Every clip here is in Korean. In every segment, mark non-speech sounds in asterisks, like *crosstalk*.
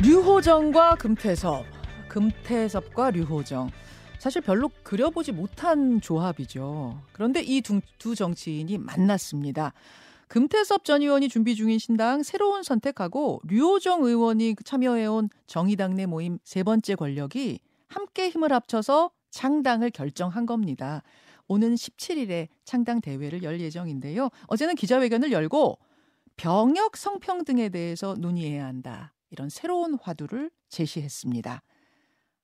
류호정과 금태섭, 금태섭과 류호정. 사실 별로 그려보지 못한 조합이죠. 그런데 이두 정치인이 만났습니다. 금태섭 전 의원이 준비 중인 신당 새로운 선택하고 류호정 의원이 참여해온 정의당 내 모임 세 번째 권력이 함께 힘을 합쳐서 창당을 결정한 겁니다. 오는 17일에 창당 대회를 열 예정인데요. 어제는 기자회견을 열고 병역 성평등에 대해서 논의해야 한다. 이런 새로운 화두를 제시했습니다.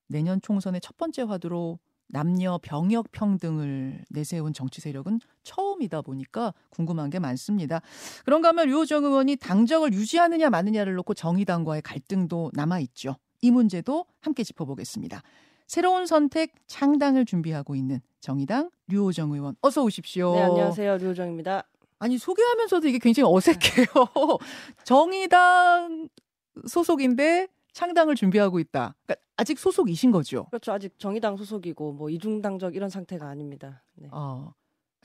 내년 총선의 첫 번째 화두로 남녀 병역 평등을 내세운 정치 세력은 처음이다 보니까 궁금한 게 많습니다. 그런가 하면 류호정 의원이 당적을 유지하느냐 마느냐를 놓고 정의당과의 갈등도 남아 있죠. 이 문제도 함께 짚어보겠습니다. 새로운 선택 창당을 준비하고 있는 정의당 류호정 의원 어서 오십시오. 네, 안녕하세요. 류호정입니다. 아니 소개하면서도 이게 굉장히 어색해요. *laughs* 정의당 소속인데 창당을 준비하고 있다. 그러니까 아직 소속이신 거죠? 그렇죠. 아직 정의당 소속이고 뭐 이중당적 이런 상태가 아닙니다. 네. 어,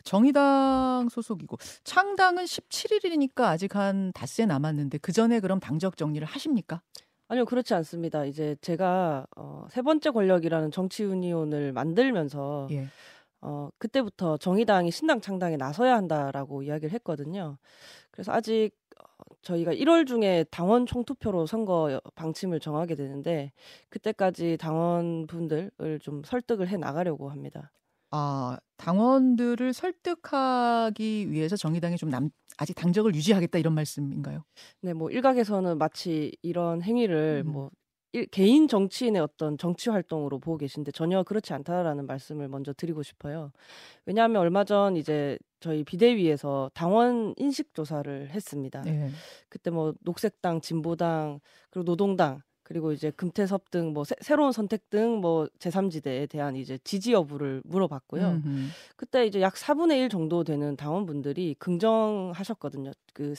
정의당 소속이고 창당은 17일이니까 아직 한 닷새 남았는데 그 전에 그럼 당적 정리를 하십니까? 아니요, 그렇지 않습니다. 이제 제가 어, 세 번째 권력이라는 정치 유니온을 만들면서 예. 어, 그때부터 정의당이 신당 창당에 나서야 한다라고 이야기를 했거든요. 그래서 아직 저희가 1월 중에 당원 총투표로 선거 방침을 정하게 되는데 그때까지 당원분들을 좀 설득을 해 나가려고 합니다. 아, 당원들을 설득하기 위해서 정의당이 좀 남, 아직 당적을 유지하겠다 이런 말씀인가요? 네, 뭐 일각에서는 마치 이런 행위를 음. 뭐 일, 개인 정치인의 어떤 정치 활동으로 보고 계신데 전혀 그렇지 않다라는 말씀을 먼저 드리고 싶어요. 왜냐하면 얼마 전 이제 저희 비대위에서 당원 인식 조사를 했습니다. 네. 그때 뭐 녹색당, 진보당, 그리고 노동당 그리고 이제 금태섭 등 뭐 새로운 선택 등 뭐 제3지대에 대한 이제 지지 여부를 물어봤고요. 음흠. 그때 이제 약 4분의 1 정도 되는 당원분들이 긍정하셨거든요. 그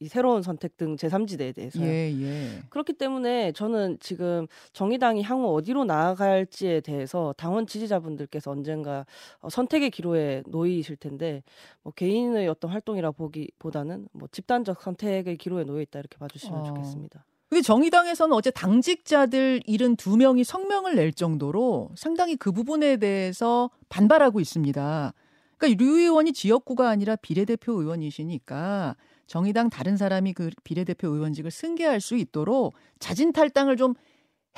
이 새로운 선택 등 제3지대에 대해서. 예, 예. 그렇기 때문에 저는 지금 정의당이 향후 어디로 나아갈지에 대해서 당원 지지자분들께서 언젠가 어, 선택의 기로에 놓이실 텐데 뭐 개인의 어떤 활동이라 보기보다는 뭐 집단적 선택의 기로에 놓여 있다 이렇게 봐주시면 어. 좋겠습니다. 근데 정의당에서는 어제 당직자들 72명이 성명을 낼 정도로 상당히 그 부분에 대해서 반발하고 있습니다. 그러니까 류 의원이 지역구가 아니라 비례대표 의원이시니까 정의당 다른 사람이 그 비례대표 의원직을 승계할 수 있도록 자진 탈당을 좀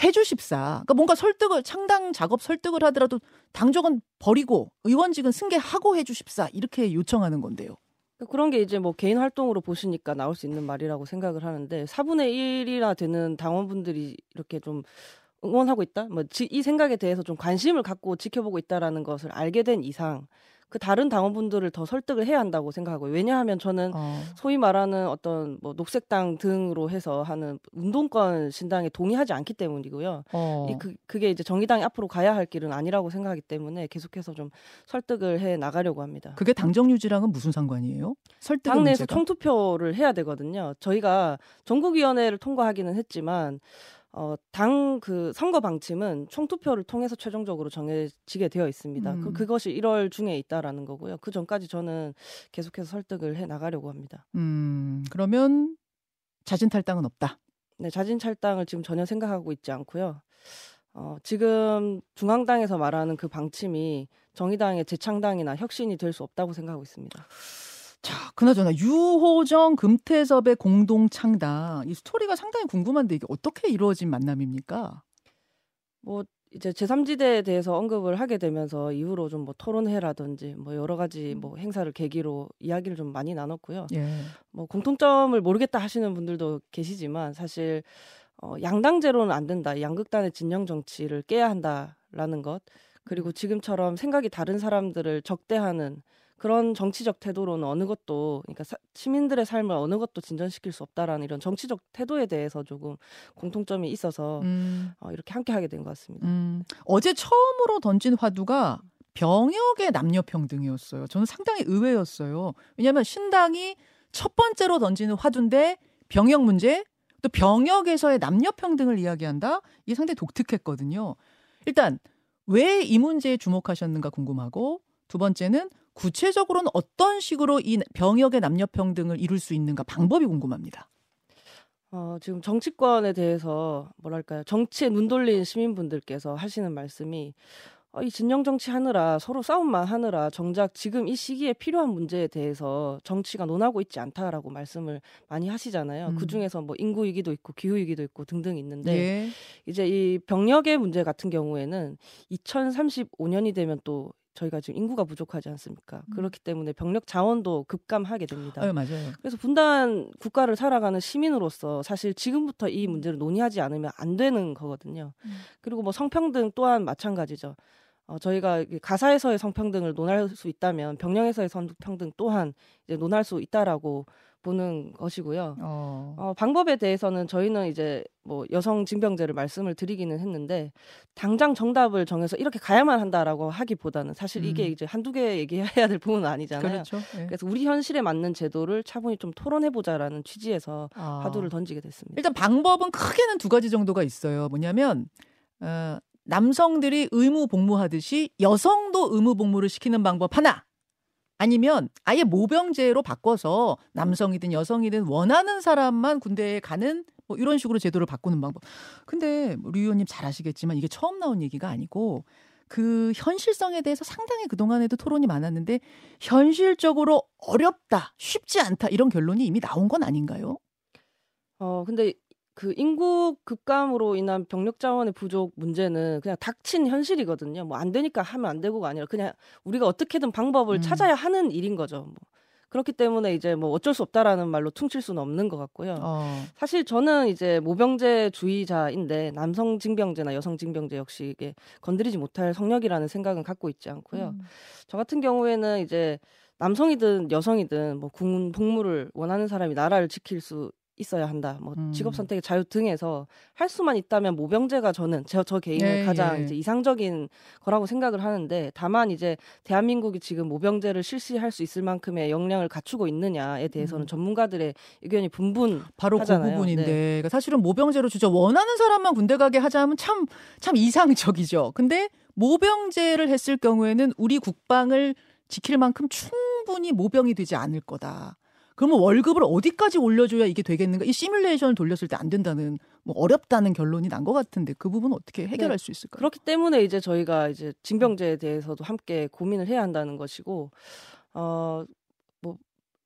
해주십사. 그러니까 뭔가 설득을 창당 작업 설득을 하더라도 당적은 버리고 의원직은 승계하고 해주십사 이렇게 요청하는 건데요. 그러니까 그런 게 이제 뭐 개인 활동으로 보시니까 나올 수 있는 말이라고 생각을 하는데 4분의 1이나 되는 당원분들이 이렇게 좀 응원하고 있다? 뭐 이 생각에 대해서 좀 관심을 갖고 지켜보고 있다라는 것을 알게 된 이상 그 다른 당원분들을 더 설득을 해야 한다고 생각하고요. 왜냐하면 저는 어. 소위 말하는 어떤 뭐 녹색당 등으로 해서 하는 운동권 신당에 동의하지 않기 때문이고요. 어. 이 그, 그게 이제 정의당이 앞으로 가야 할 길은 아니라고 생각하기 때문에 계속해서 좀 설득을 해 나가려고 합니다. 그게 당정 유지랑은 무슨 상관이에요? 설득 당내에서? 총투표를 해야 되거든요. 저희가 전국위원회를 통과하기는 했지만 어, 당 그 선거 방침은 총투표를 통해서 최종적으로 정해지게 되어 있습니다. 그, 음. 그, 그것이 1월 중에 있다라는 거고요. 그 전까지 저는 계속해서 설득을 해 나가려고 합니다. 음, 그러면 자진 탈당은 없다. 네, 자진 탈당을 지금 전혀 생각하고 있지 않고요. 어, 지금 중앙당에서 말하는 그 방침이 정의당의 재창당이나 혁신이 될 수 없다고 생각하고 있습니다. 자, 그나저나 유호정 금태섭의 공동 창당 이 스토리가 상당히 궁금한데 이게 어떻게 이루어진 만남입니까? 뭐 이제 제3지대에 대해서 언급을 하게 되면서 이후로 좀 뭐 토론회라든지 뭐 여러 가지 음. 뭐 행사를 계기로 이야기를 좀 많이 나눴고요. 예. 뭐 공통점을 모르겠다 하시는 분들도 계시지만 사실 어 양당제로는 안 된다. 양극단의 진영 정치를 깨야 한다라는 것. 그리고 음. 지금처럼 생각이 다른 사람들을 적대하는 그런 정치적 태도로는 어느 것도 그러니까 사, 시민들의 삶을 어느 것도 진전시킬 수 없다라는 이런 정치적 태도에 대해서 조금 공통점이 있어서 음. 어, 이렇게 함께 하게 된 것 같습니다. 음. 어제 처음으로 던진 화두가 병역의 남녀 평등이었어요. 저는 상당히 의외였어요. 왜냐하면 신당이 첫 번째로 던지는 화두인데 병역 문제 또 병역에서의 남녀 평등을 이야기한다. 이게 상당히 독특했거든요. 일단 왜 이 문제에 주목하셨는가 궁금하고 두 번째는 구체적으로는 어떤 식으로 이 병역의 남녀 평등을 이룰 수 있는가 방법이 궁금합니다. 어, 지금 정치권에 대해서 뭐랄까요 정치에 눈 돌린 시민분들께서 하시는 말씀이 어, 이 진영 정치 하느라 서로 싸움만 하느라 정작 지금 이 시기에 필요한 문제에 대해서 정치가 논하고 있지 않다라고 말씀을 많이 하시잖아요. 음. 그 중에서 뭐 인구 위기도 있고 기후 위기도 있고 등등 있는데 예. 이제 이 병력의 문제 같은 경우에는 2035년이 되면 또 저희가 지금 인구가 부족하지 않습니까? 음. 그렇기 때문에 병력 자원도 급감하게 됩니다. 네, 맞아요. 그래서 분단 국가를 살아가는 시민으로서 사실 지금부터 이 문제를 논의하지 않으면 안 되는 거거든요. 음. 그리고 뭐 성평등 또한 마찬가지죠. 어, 저희가 가사에서의 성평등을 논할 수 있다면 병령에서의 성평등 또한 이제 논할 수 있다라고 보는 것이고요. 어. 어. 방법에 대해서는 저희는 이제 뭐 여성 징병제를 말씀을 드리기는 했는데 당장 정답을 정해서 이렇게 가야만 한다라고 하기보다는 사실 이게 음. 이제 한두 개 얘기해야 될 부분은 아니잖아요. 그렇죠. 네. 그래서 우리 현실에 맞는 제도를 차분히 좀 토론해 보자라는 취지에서 아. 화두를 던지게 됐습니다. 일단 방법은 크게는 두 가지 정도가 있어요. 뭐냐면 어, 남성들이 의무 복무하듯이 여성도 의무 복무를 시키는 방법 하나. 아니면 아예 모병제로 바꿔서 남성이든 여성이든 원하는 사람만 군대에 가는 뭐 이런 식으로 제도를 바꾸는 방법. 근데 뭐류 의원님 잘 아시겠지만 이게 처음 나온 얘기가 아니고 그 현실성에 대해서 상당히 그동안에도 토론이 많았는데 현실적으로 어렵다, 쉽지 않다 이런 결론이 이미 나온 건 아닌가요? 어, 근데 그 인구 급감으로 인한 병력 자원의 부족 문제는 그냥 닥친 현실이거든요. 뭐 안 되니까 하면 안 되고가 아니라 그냥 우리가 어떻게든 방법을 음. 찾아야 하는 일인 거죠. 뭐. 그렇기 때문에 이제 뭐 어쩔 수 없다라는 말로 퉁칠 수는 없는 것 같고요. 어. 사실 저는 이제 모병제 주의자인데 남성 징병제나 여성 징병제 역시 이게 건드리지 못할 성역이라는 생각은 갖고 있지 않고요. 음. 저 같은 경우에는 이제 남성이든 여성이든 뭐 군 복무를 원하는 사람이 나라를 지킬 수 있어야 한다. 뭐 음. 직업 선택의 자유 등에서 할 수만 있다면 모병제가 저는 저, 저 개인의 예, 가장 예. 이제 이상적인 거라고 생각을 하는데 다만 이제 대한민국이 지금 모병제를 실시할 수 있을 만큼의 역량을 갖추고 있느냐에 대해서는 음. 전문가들의 의견이 분분 바로 그 부분인데 네. 그러니까 사실은 모병제로 주저 원하는 사람만 군대 가게 하자면 참 참 이상적이죠. 근데 모병제를 했을 경우에는 우리 국방을 지킬 만큼 충분히 모병이 되지 않을 거다. 그러면 월급을 어디까지 올려줘야 이게 되겠는가? 이 시뮬레이션을 돌렸을 때 안 된다는 뭐 어렵다는 결론이 난 것 같은데 그 부분 은 어떻게 해결할 네. 수 있을까요? 그렇기 때문에 이제 저희가 이제 징병제에 대해서도 함께 고민을 해야 한다는 것이고 어. 뭐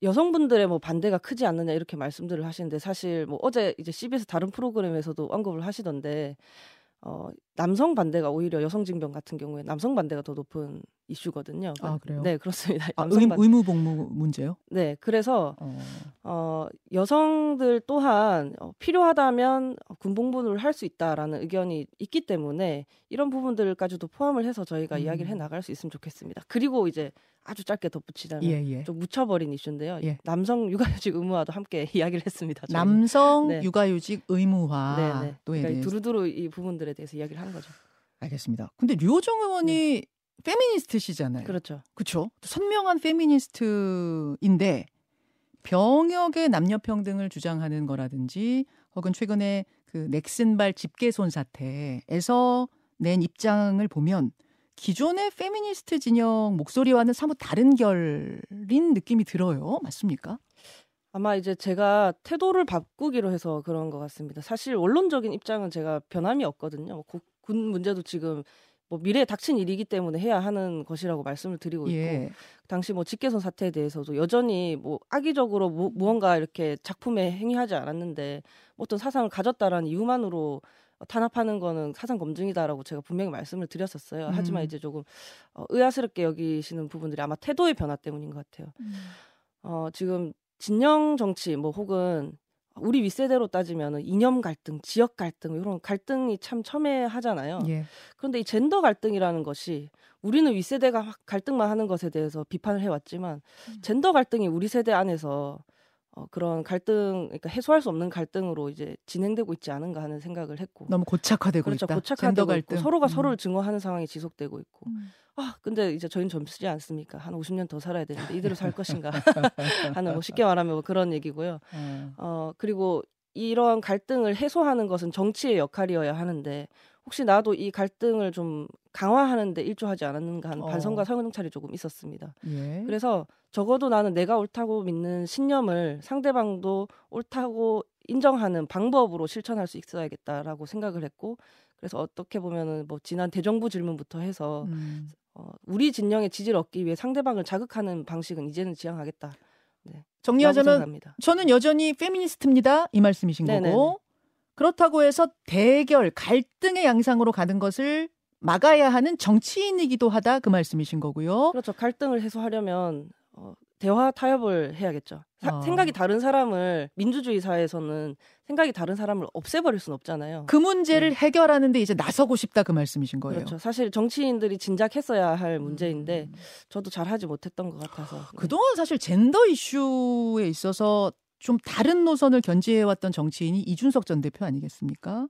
여성분들의 뭐 반대가 크지 않느냐 이렇게 말씀들을 하시는데 사실 뭐 어제 이제 CBS 다른 프로그램에서도 언급을 하시던데 어, 남성 반대가 오히려 여성 징병 같은 경우에 남성 반대가 더 높은 이슈거든요. 아 그래요? 네 그렇습니다. 아, 의, 의무 복무 문제요? 네 그래서 어. 어 여성들 또한 어, 필요하다면 군복무를 할 수 있다라는 의견이 있기 때문에 이런 부분들까지도 포함을 해서 저희가 음. 이야기를 해 나갈 수 있으면 좋겠습니다. 그리고 이제 아주 짧게 덧붙이자면 예, 예. 좀 묻혀버린 이슈인데요. 예. 남성 육아휴직 의무화도 함께 *laughs* 이야기를 했습니다. 저희는. 남성 네. 육아휴직 의무화 네, 네. 또 그러니까 두루두루 이 부분들에 대해서 이야기를 하는 거죠. 알겠습니다. 근데 류호정 의원이 네. 페미니스트시잖아요. 그렇죠. 그렇죠. 선명한 페미니스트인데 병역의 남녀 평등을 주장하는 거라든지 혹은 최근에 그 넥슨발 집게손 사태에서 낸 입장을 보면 기존의 페미니스트 진영 목소리와는 사뭇 다른 결인 느낌이 들어요. 맞습니까? 아마 이제 제가 태도를 바꾸기로 해서 그런 것 같습니다. 사실 원론적인 입장은 제가 변함이 없거든요. 뭐군 문제도 지금 뭐 미래에 닥친 일이기 때문에 해야 하는 것이라고 말씀을 드리고 있고 예. 당시 뭐 직계선 사태에 대해서도 여전히 뭐 악의적으로 무, 무언가 이렇게 작품에 행위하지 않았는데 뭐 어떤 사상을 가졌다라는 이유만으로 탄압하는 거는 사상 검증이다라고 제가 분명히 말씀을 드렸었어요. 음. 하지만 이제 조금 어, 의아스럽게 여기시는 부분들이 아마 태도의 변화 때문인 것 같아요. 음. 어, 지금 진영 정치 뭐 혹은 우리 윗세대로 따지면 이념 갈등, 지역 갈등 이런 갈등이 참 첨예하잖아요. 예. 그런데 이 젠더 갈등이라는 것이 우리는 윗세대가 갈등만 하는 것에 대해서 비판을 해왔지만 음. 젠더 갈등이 우리 세대 안에서 어, 그런 갈등, 그러니까 해소할 수 없는 갈등으로 이제 진행되고 있지 않은가 하는 생각을 했고 너무 고착화되고 그렇죠, 있다. 고착화되고 갈등. 있고 서로가 음. 서로를 증오하는 상황이 지속되고 있고 음. 아 근데 이제 저희는 젊지 않습니까? 한 50년 더 살아야 되는데 이대로 살 것인가 *laughs* 하는 뭐 쉽게 말하면 뭐 그런 얘기고요. 음. 어 그리고 이런 갈등을 해소하는 것은 정치의 역할이어야 하는데 혹시 나도 이 갈등을 좀 강화하는데 일조하지 않았는가 하는 어. 반성과 성찰이 조금 있었습니다. 예. 그래서 적어도 나는 내가 옳다고 믿는 신념을 상대방도 옳다고 인정하는 방법으로 실천할 수 있어야겠다라고 생각을 했고 그래서 어떻게 보면은 뭐 지난 대정부 질문부터 해서 음. 어, 우리 진영의 지지를 얻기 위해 상대방을 자극하는 방식은 이제는 지향하겠다. 네. 정리하자면 저는 여전히 페미니스트입니다. 이 말씀이신 네네네. 거고 그렇다고 해서 대결, 갈등의 양상으로 가는 것을 막아야 하는 정치인이기도 하다 그 말씀이신 거고요. 그렇죠. 갈등을 해소하려면 어, 대화 타협을 해야겠죠. 사, 어. 생각이 다른 사람을 민주주의 사회에서는 생각이 다른 사람을 없애버릴 수는 없잖아요. 그 문제를 네. 해결하는데 이제 나서고 싶다 그 말씀이신 거예요. 그렇죠. 사실 정치인들이 진작했어야 할 문제인데 음. 저도 잘 하지 못했던 것 같아서. 네. 그동안 사실 젠더 이슈에 있어서 좀 다른 노선을 견지해왔던 정치인이 이준석 전 대표 아니겠습니까?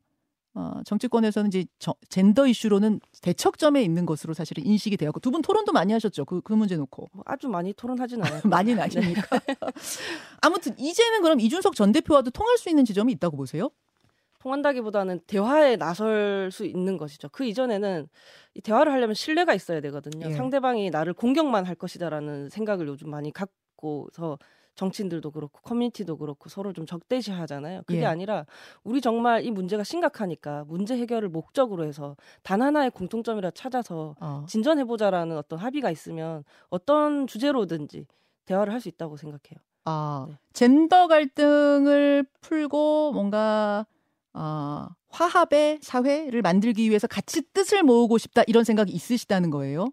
어, 정치권에서는 이제 저, 젠더 이슈로는 대척점에 있는 것으로 사실 인식이 되었고 두 분 토론도 많이 하셨죠. 그, 그 문제 놓고. 뭐 아주 많이 토론하진 않아요. *laughs* 많이는 아니니까. 네. *laughs* 아무튼 이제는 그럼 이준석 전 대표와도 통할 수 있는 지점이 있다고 보세요? 통한다기보다는 대화에 나설 수 있는 것이죠. 그 이전에는 이 대화를 하려면 신뢰가 있어야 되거든요. 예. 상대방이 나를 공격만 할 것이다라는 생각을 요즘 많이 갖고서 정치인들도 그렇고 커뮤니티도 그렇고 서로 좀 적대시 하잖아요. 그게 예. 아니라 우리 정말 이 문제가 심각하니까 문제 해결을 목적으로 해서 단 하나의 공통점이라 찾아서 어. 진전해 보자라는 어떤 합의가 있으면 어떤 주제로든지 대화를 할 수 있다고 생각해요. 아, 네. 젠더 갈등을 풀고 뭔가 어, 화합의 사회를 만들기 위해서 같이 뜻을 모으고 싶다 이런 생각이 있으시다는 거예요?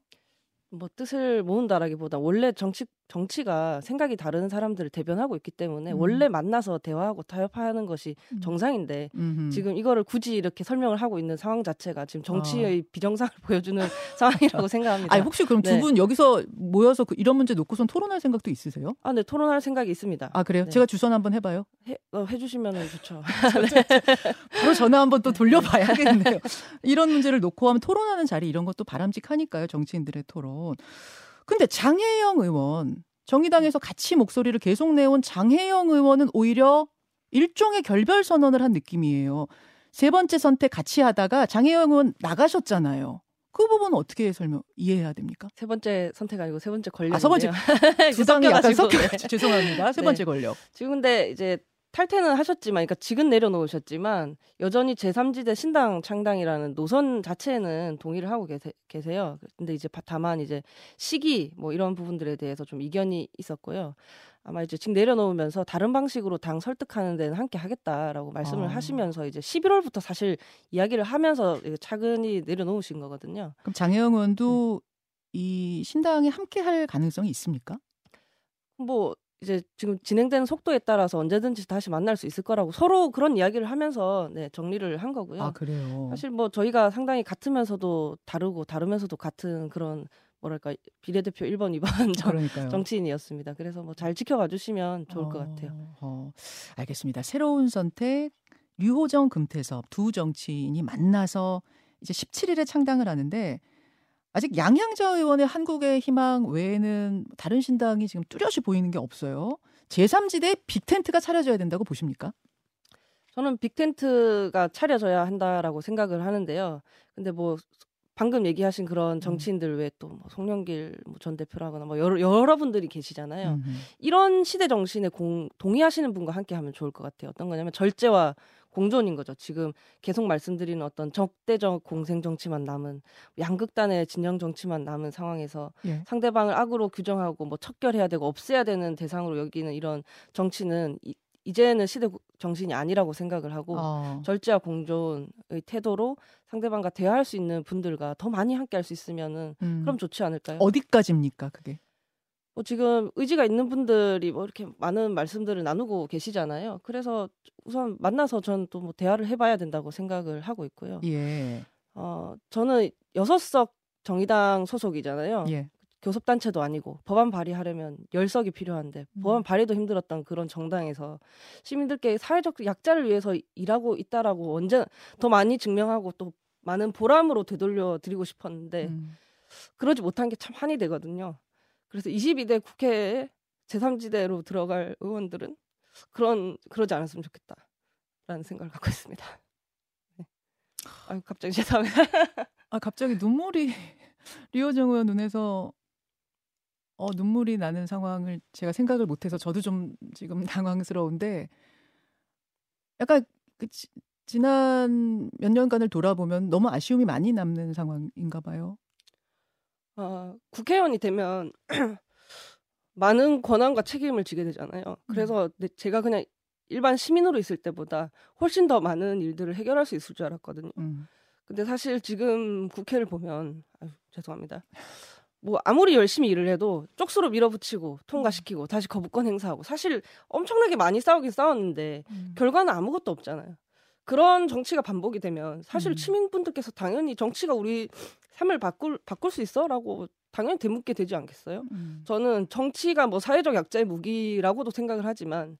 뭐 뜻을 모은다라기보다 원래 정치 정치가 생각이 다른 사람들을 대변하고 있기 때문에 음. 원래 만나서 대화하고 타협하는 것이 음. 정상인데 음흠. 지금 이거를 굳이 이렇게 설명을 하고 있는 상황 자체가 지금 정치의 어. 비정상을 *laughs* 보여주는 상황이라고 생각합니다. 아니 혹시 그럼 네. 두분 여기서 모여서 그 이런 문제 놓고선 토론할 생각도 있으세요? 아, 네 토론할 생각이 있습니다. 아 그래요? 네. 제가 주선 한번 해봐요. 해, 어, 해주시면 좋죠. 네. *laughs* 바로 전화 한번 또 돌려봐야겠네요. 이런 문제를 놓고 하면 토론하는 자리 이런 것도 바람직하니까요. 정치인들의 토론. 근데 장혜영 의원 정의당에서 같이 목소리를 계속 내온 장혜영 의원은 오히려 일종의 결별 선언을 한 느낌이에요. 세 번째 선택 같이 하다가 장혜영 의원 나가셨잖아요. 그 부분은 어떻게 설명 이해해야 됩니까? 세 번째 선택 아니고 세 번째 권력. 아, 세 번째 두 *laughs* 당이 약간 섞여 네. 죄송합니다. 세 번째 네. 권력. 지금 근데 이제 탈퇴는 하셨지만, 그러니까 직은 내려놓으셨지만 여전히 제3지대 신당 창당이라는 노선 자체는 동의를 하고 계세, 계세요. 근데 이제 다만 이제 시기 뭐 이런 부분들에 대해서 좀 이견이 있었고요. 아마 이제 직 내려놓으면서 다른 방식으로 당 설득하는 데는 함께 하겠다라고 말씀을 어. 하시면서 이제 11월부터 사실 이야기를 하면서 차근히 내려놓으신 거거든요. 그럼 장혜영 의원도 네. 이 신당에 함께 할 가능성이 있습니까? 뭐 이제 지금 진행되는 속도에 따라서 언제든지 다시 만날 수 있을 거라고 서로 그런 이야기를 하면서 네, 정리를 한 거고요. 아, 그래요. 사실 뭐 저희가 상당히 같으면서도 다르고 다르면서도 같은 그런 뭐랄까 비례대표 1번, 2번 정, 정치인이었습니다. 그래서 뭐 잘 지켜봐 주시면 좋을 어, 것 같아요. 어, 알겠습니다. 새로운 선택 류호정 금태섭 두 정치인이 만나서 이제 17일에 창당을 하는데 아직 양향자 의원의 한국의 희망 외에는 다른 신당이 지금 뚜렷이 보이는 게 없어요. 제3지대 빅텐트가 차려져야 된다고 보십니까? 저는 빅텐트가 차려져야 한다라고 생각을 하는데요. 근데 뭐 방금 얘기하신 그런 음. 정치인들 외에 또뭐 송영길 뭐전 대표라거나 뭐 여러 여러분들이 계시잖아요. 음흠. 이런 시대 정신에 공, 동의하시는 분과 함께 하면 좋을 것 같아요. 어떤 거냐면 절제와 공존인 거죠. 지금 계속 말씀드리는 어떤 적대적 공생 정치만 남은 양극단의 진영 정치만 남은 상황에서 예. 상대방을 악으로 규정하고 뭐 척결해야 되고 없애야 되는 대상으로 여기는 이런 정치는 이, 이제는 시대 정신이 아니라고 생각을 하고 어. 절제와 공존의 태도로 상대방과 대화할 수 있는 분들과 더 많이 함께 할 수 있으면은 음. 그럼 좋지 않을까요? 어디까지입니까, 그게? 뭐 지금 의지가 있는 분들이 뭐 이렇게 많은 말씀들을 나누고 계시잖아요. 그래서 우선 만나서 저는 또 뭐 대화를 해봐야 된다고 생각을 하고 있고요. 예. 어 저는 여섯 석 정의당 소속이잖아요. 예. 교섭단체도 아니고 법안 발의하려면 열석이 필요한데 음. 법안 발의도 힘들었던 그런 정당에서 시민들께 사회적 약자를 위해서 일하고 있다라고 언제 더 많이 증명하고 또 많은 보람으로 되돌려 드리고 싶었는데 음. 그러지 못한 게 참 한이 되거든요. 그래서 22대 국회에 제3지대로 들어갈 의원들은 그런 그러지 않았으면 좋겠다라는 생각을 갖고 있습니다. 네. 아 갑자기 *laughs* 죄송합니다. 아 갑자기 눈물이 *laughs* 리오정 의원 눈에서 어 눈물이 나는 상황을 제가 생각을 못해서 저도 좀 지금 *laughs* 당황스러운데 약간 그 지, 지난 몇 년간을 돌아보면 너무 아쉬움이 많이 남는 상황인가 봐요. 어, 국회의원이 되면 *clears throat* 많은 권한과 책임을 지게 되잖아요. 음. 그래서 내- 제가 그냥 일반 시민으로 있을 때보다 훨씬 더 많은 일들을 해결할 수 있을 줄 알았거든요. 음. 근데 사실 지금 국회를 보면 아유, 죄송합니다. 뭐 아무리 열심히 일을 해도 쪽수로 밀어붙이고 통과시키고 다시 거부권 행사하고 사실 엄청나게 많이 싸우긴 싸웠는데 음. 결과는 아무것도 없잖아요. 그런 정치가 반복이 되면 사실 음. 시민분들께서 당연히 정치가 우리 삶을 바꿀 바꿀 수 있어라고 당연히 되묻게 되지 않겠어요? 음. 저는 정치가 뭐 사회적 약자의 무기라고도 생각을 하지만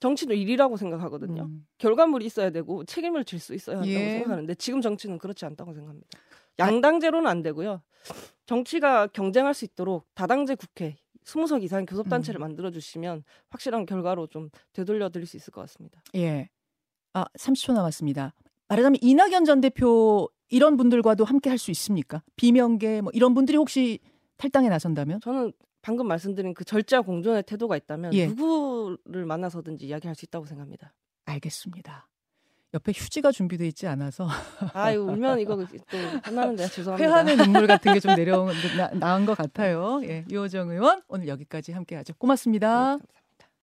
정치도 일이라고 생각하거든요. 음. 결과물이 있어야 되고 책임을 질 수 있어야 한다고 예. 생각하는데 지금 정치는 그렇지 않다고 생각합니다. 양당제로는 안 되고요. 정치가 경쟁할 수 있도록 다당제 국회 20석 이상의 교섭단체를 음. 만들어 주시면 확실한 결과로 좀 되돌려 드릴 수 있을 것 같습니다. 예. 아, 30초 남았습니다. 말하자면 이낙연 전 대표 이런 분들과도 함께 할 수 있습니까? 비명계 뭐 이런 분들이 혹시 탈당에 나선다면? 저는 방금 말씀드린 그 절제와 공존의 태도가 있다면 예. 누구를 만나서든지 이야기할 수 있다고 생각합니다. 알겠습니다. 옆에 휴지가 준비돼 있지 않아서 *laughs* 아유 울면 이거 또 혼나는데 *laughs* 죄송합니다. 회한의 눈물 같은 게 좀 내려온 나, 나은 것 같아요. 예, 유호정 의원 오늘 여기까지 함께하죠. 고맙습니다. 네.